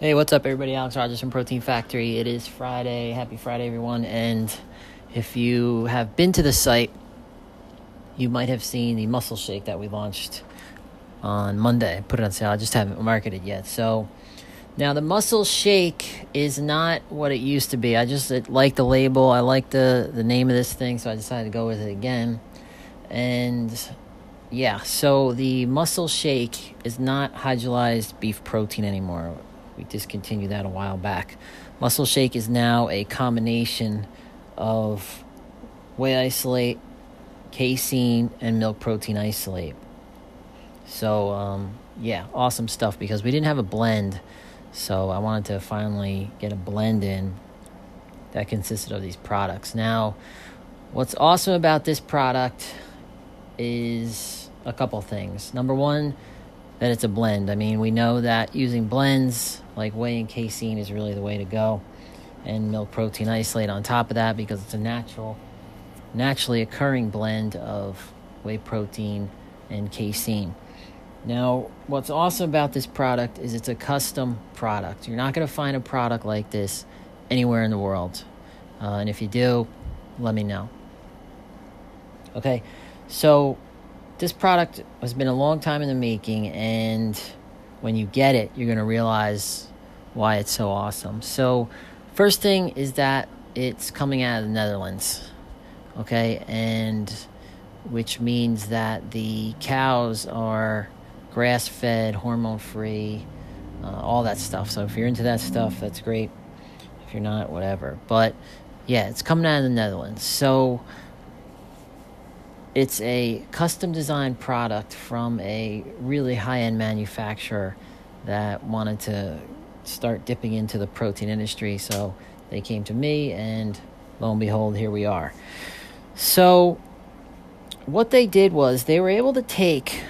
Hey, what's up, everybody? Alex Rogers from Protein Factory. It is Friday. Happy Friday, everyone. And if you have been to the site, you might have seen the muscle shake that we launched on Monday. I Put it on sale. I just haven't marketed yet. So now the muscle shake is not what it used to be. I just like the label. I like the the name of this thing, so I decided to go with it again. And yeah, so the muscle shake is not hydrolyzed beef protein anymore we discontinued that a while back. Muscle Shake is now a combination of whey isolate, casein, and milk protein isolate. So, um, yeah, awesome stuff because we didn't have a blend. So, I wanted to finally get a blend in that consisted of these products. Now, what's awesome about this product is a couple things. Number one, that it's a blend. I mean, we know that using blends like whey and casein is really the way to go, and milk protein isolate on top of that because it's a natural, naturally occurring blend of whey protein and casein. Now, what's awesome about this product is it's a custom product. You're not going to find a product like this anywhere in the world. Uh, and if you do, let me know. Okay, so this product has been a long time in the making, and when you get it, you're going to realize why it's so awesome. So, first thing is that it's coming out of the Netherlands, okay, and which means that the cows are grass fed, hormone free, uh, all that stuff. So, if you're into that stuff, that's great. If you're not, whatever. But yeah, it's coming out of the Netherlands. So, it's a custom designed product from a really high end manufacturer that wanted to start dipping into the protein industry. So they came to me, and lo and behold, here we are. So, what they did was they were able to take,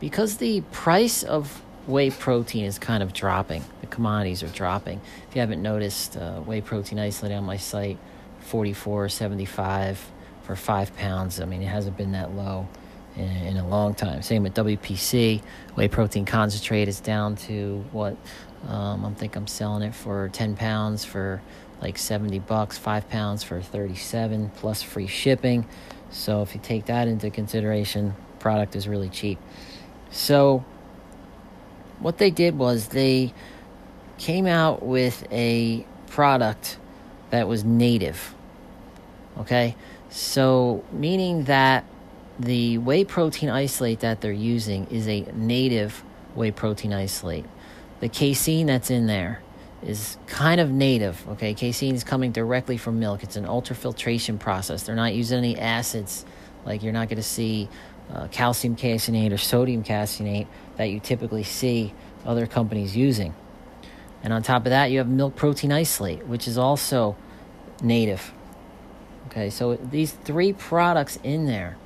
because the price of whey protein is kind of dropping, the commodities are dropping. If you haven't noticed, uh, whey protein isolate on my site, 44 75 for five pounds. I mean, it hasn't been that low in, a long time. Same with WPC. Whey protein concentrate is down to what? Um, I think I'm selling it for 10 pounds for like 70 bucks, five pounds for 37 plus free shipping. So if you take that into consideration, product is really cheap. So what they did was they came out with a product that was native. Okay? So, meaning that the whey protein isolate that they're using is a native whey protein isolate. The casein that's in there is kind of native, okay? Casein is coming directly from milk. It's an ultrafiltration process. They're not using any acids, like you're not going to see uh, calcium caseinate or sodium caseinate that you typically see other companies using. And on top of that, you have milk protein isolate, which is also native. Okay, so these three products in there,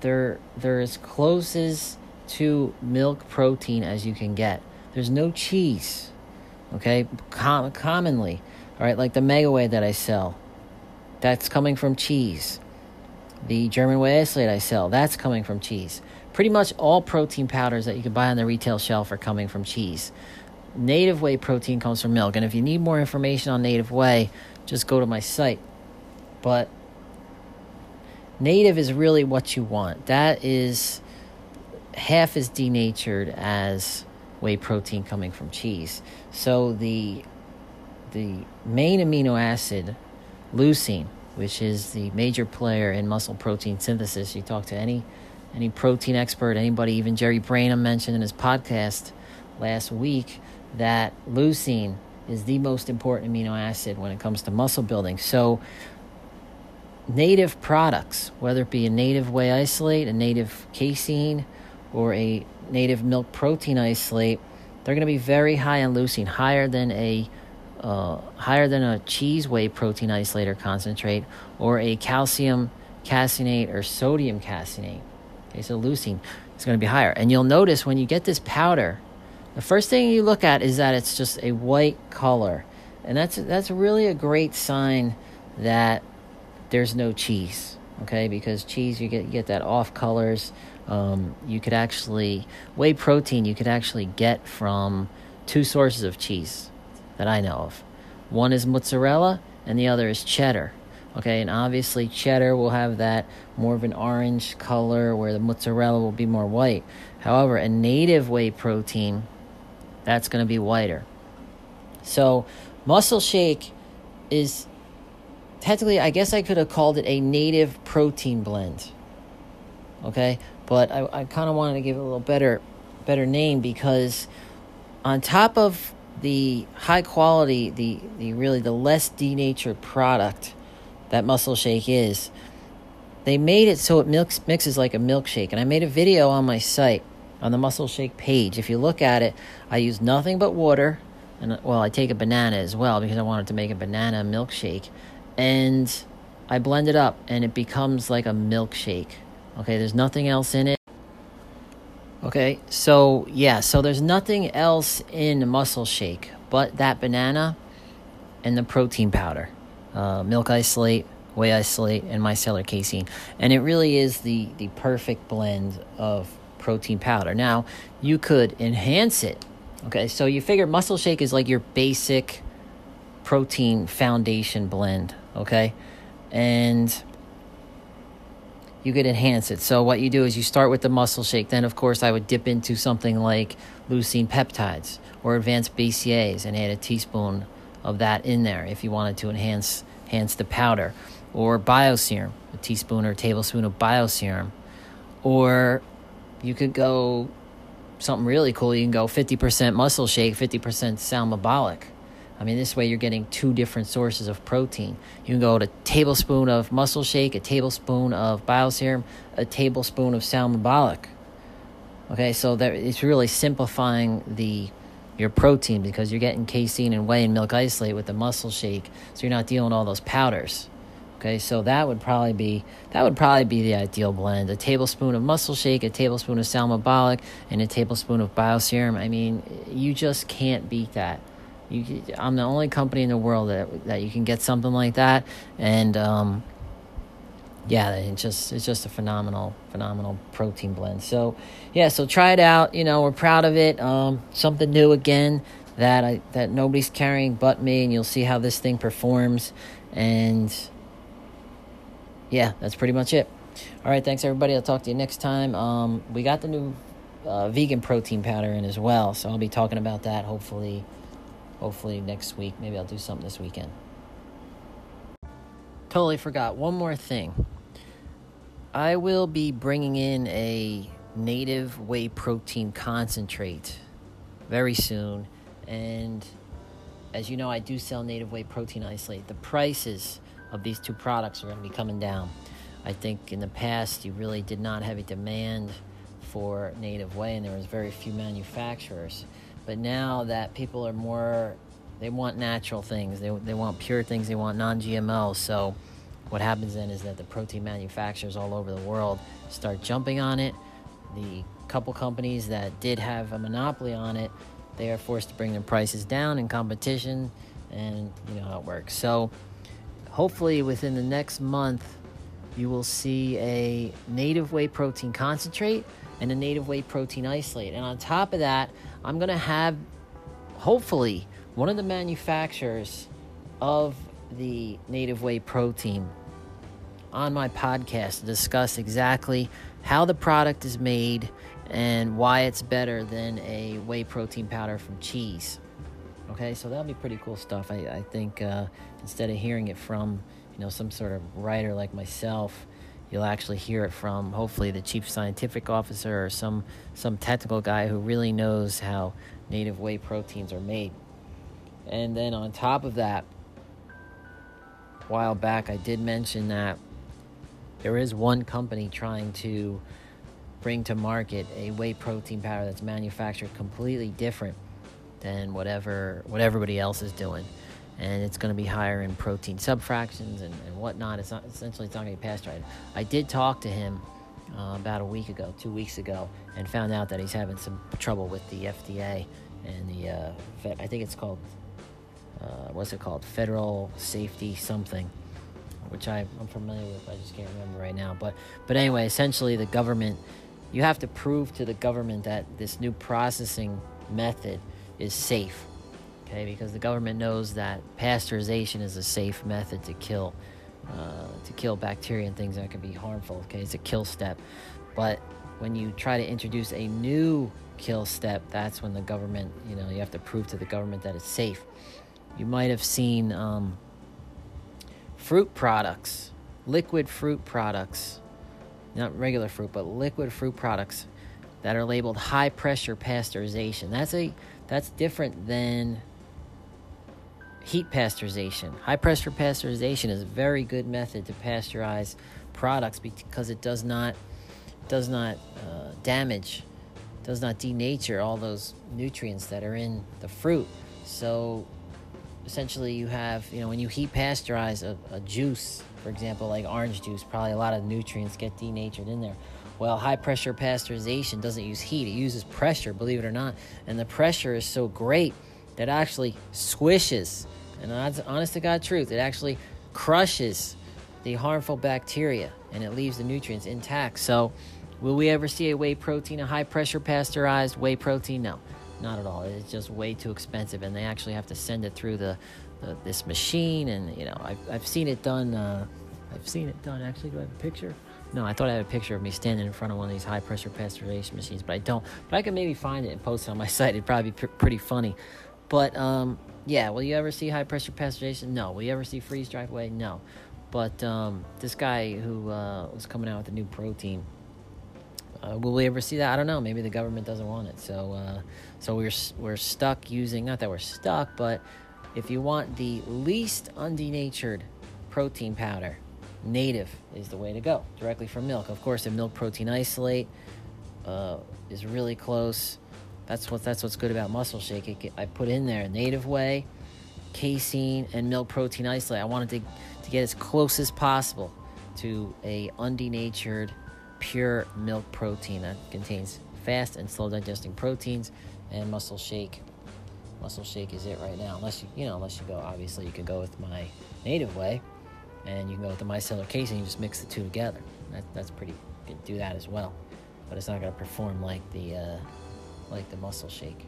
they're they're as close as to milk protein as you can get. There's no cheese. Okay, Com- commonly, all right, like the Mega Whey that I sell, that's coming from cheese. The German whey isolate I sell, that's coming from cheese. Pretty much all protein powders that you can buy on the retail shelf are coming from cheese. Native whey protein comes from milk, and if you need more information on native whey, just go to my site. But native is really what you want. That is half as denatured as whey protein coming from cheese. So the the main amino acid, leucine, which is the major player in muscle protein synthesis. You talk to any any protein expert, anybody, even Jerry Brainum mentioned in his podcast last week that leucine is the most important amino acid when it comes to muscle building. So native products, whether it be a native whey isolate, a native casein, or a native milk protein isolate, they're going to be very high in leucine, higher than a uh, higher than a cheese whey protein isolate or concentrate, or a calcium caseinate or sodium caseinate. Okay, so leucine is going to be higher, and you'll notice when you get this powder, the first thing you look at is that it's just a white color, and that's that's really a great sign that there's no cheese okay because cheese you get you get that off colors um, you could actually whey protein you could actually get from two sources of cheese that I know of. One is mozzarella, and the other is cheddar. Okay, and obviously cheddar will have that more of an orange color where the mozzarella will be more white. However, a native whey protein, that's going to be whiter. So, Muscle Shake is technically, I guess I could have called it a native protein blend. Okay, but I, I kind of wanted to give it a little better, better name because on top of the high quality, the, the really the less denatured product that Muscle Shake is, they made it so it mix, mixes like a milkshake. And I made a video on my site on the Muscle Shake page. If you look at it, I use nothing but water. And well, I take a banana as well because I wanted to make a banana milkshake. And I blend it up and it becomes like a milkshake. Okay, there's nothing else in it. Okay, so yeah, so there's nothing else in muscle shake but that banana and the protein powder, uh, milk isolate, whey isolate, and micellar casein, and it really is the the perfect blend of protein powder. Now you could enhance it. Okay, so you figure muscle shake is like your basic protein foundation blend. Okay, and you could enhance it. So what you do is you start with the muscle shake. Then, of course, I would dip into something like leucine peptides or advanced BCAAs and add a teaspoon of that in there if you wanted to enhance enhance the powder, or bioserum, a teaspoon or a tablespoon of bioserum, or you could go something really cool. You can go 50% muscle shake, 50% salmabolic. I mean, this way you're getting two different sources of protein. You can go to a tablespoon of muscle shake, a tablespoon of bioserum, a tablespoon of salmabolic. Okay, so that it's really simplifying the your protein because you're getting casein and whey and milk isolate with the muscle shake, so you're not dealing all those powders. Okay, so that would probably be that would probably be the ideal blend: a tablespoon of muscle shake, a tablespoon of salmabolic, and a tablespoon of bioserum. I mean, you just can't beat that. You, I'm the only company in the world that that you can get something like that, and um, yeah, it's just it's just a phenomenal phenomenal protein blend. So yeah, so try it out. You know, we're proud of it. Um, something new again that I that nobody's carrying but me, and you'll see how this thing performs. And yeah, that's pretty much it. All right, thanks everybody. I'll talk to you next time. Um, we got the new uh, vegan protein powder in as well, so I'll be talking about that hopefully hopefully next week. Maybe I'll do something this weekend. Totally forgot one more thing. I will be bringing in a native whey protein concentrate very soon. And as you know, I do sell native whey protein isolate. The prices of these two products are going to be coming down. I think in the past you really did not have a demand for native whey, and there was very few manufacturers. But now that people are more, they want natural things, they, they want pure things, they want non GMO. So, what happens then is that the protein manufacturers all over the world start jumping on it. The couple companies that did have a monopoly on it, they are forced to bring their prices down in competition, and you know how it works. So, hopefully, within the next month, you will see a native whey protein concentrate and a native whey protein isolate. And on top of that, I'm going to have, hopefully, one of the manufacturers of the native whey protein on my podcast to discuss exactly how the product is made and why it's better than a whey protein powder from cheese. Okay, so that'll be pretty cool stuff. I, I think uh, instead of hearing it from you know some sort of writer like myself, you'll actually hear it from hopefully the chief scientific officer or some some technical guy who really knows how native whey proteins are made. And then on top of that, a while back I did mention that there is one company trying to bring to market a whey protein powder that's manufactured completely different than whatever what everybody else is doing and it's going to be higher in protein subfractions and, and whatnot. It's not essentially it's not going to be pasteurized. I did talk to him uh, about a week ago, two weeks ago, and found out that he's having some trouble with the FDA and the uh, I think it's called uh, what's it called Federal Safety something, which I, I'm familiar with. I just can't remember right now. But but anyway, essentially the government you have to prove to the government that this new processing method is safe. Okay, because the government knows that pasteurization is a safe method to kill uh, to kill bacteria and things that can be harmful. Okay, it's a kill step. But when you try to introduce a new kill step, that's when the government, you know, you have to prove to the government that it's safe. You might have seen um, fruit products, liquid fruit products, not regular fruit, but liquid fruit products that are labeled high pressure pasteurization. That's a that's different than heat pasteurization. High pressure pasteurization is a very good method to pasteurize products because it does not does not uh, damage, does not denature all those nutrients that are in the fruit. So essentially, you have you know when you heat pasteurize a, a juice, for example, like orange juice, probably a lot of nutrients get denatured in there. Well, high pressure pasteurization doesn't use heat, it uses pressure, believe it or not. And the pressure is so great that actually squishes, and that's honest to God truth, it actually crushes the harmful bacteria and it leaves the nutrients intact. So, will we ever see a whey protein, a high pressure pasteurized whey protein? No, not at all. It's just way too expensive, and they actually have to send it through the, the this machine. And you know, I've, I've seen it done. Uh, I've seen it done. Actually, do I have a picture? No, I thought I had a picture of me standing in front of one of these high pressure pasteurization machines, but I don't. But I can maybe find it and post it on my site. It'd probably be pr- pretty funny. But um, yeah, will you ever see high pressure pasteurization? No. Will you ever see freeze dried whey? No. But um, this guy who uh, was coming out with a new protein, uh, will we ever see that? I don't know. Maybe the government doesn't want it. So, uh, so we're we're stuck using. Not that we're stuck, but if you want the least undenatured protein powder native is the way to go directly from milk of course the milk protein isolate uh, is really close that's what that's what's good about muscle shake it, i put in there native whey casein and milk protein isolate i wanted to, to get as close as possible to a undenatured pure milk protein that contains fast and slow digesting proteins and muscle shake muscle shake is it right now unless you you know unless you go obviously you could go with my native whey and you can go with the micellar casein and just mix the two together. That, that's pretty. You can do that as well, but it's not going to perform like the uh, like the muscle shake.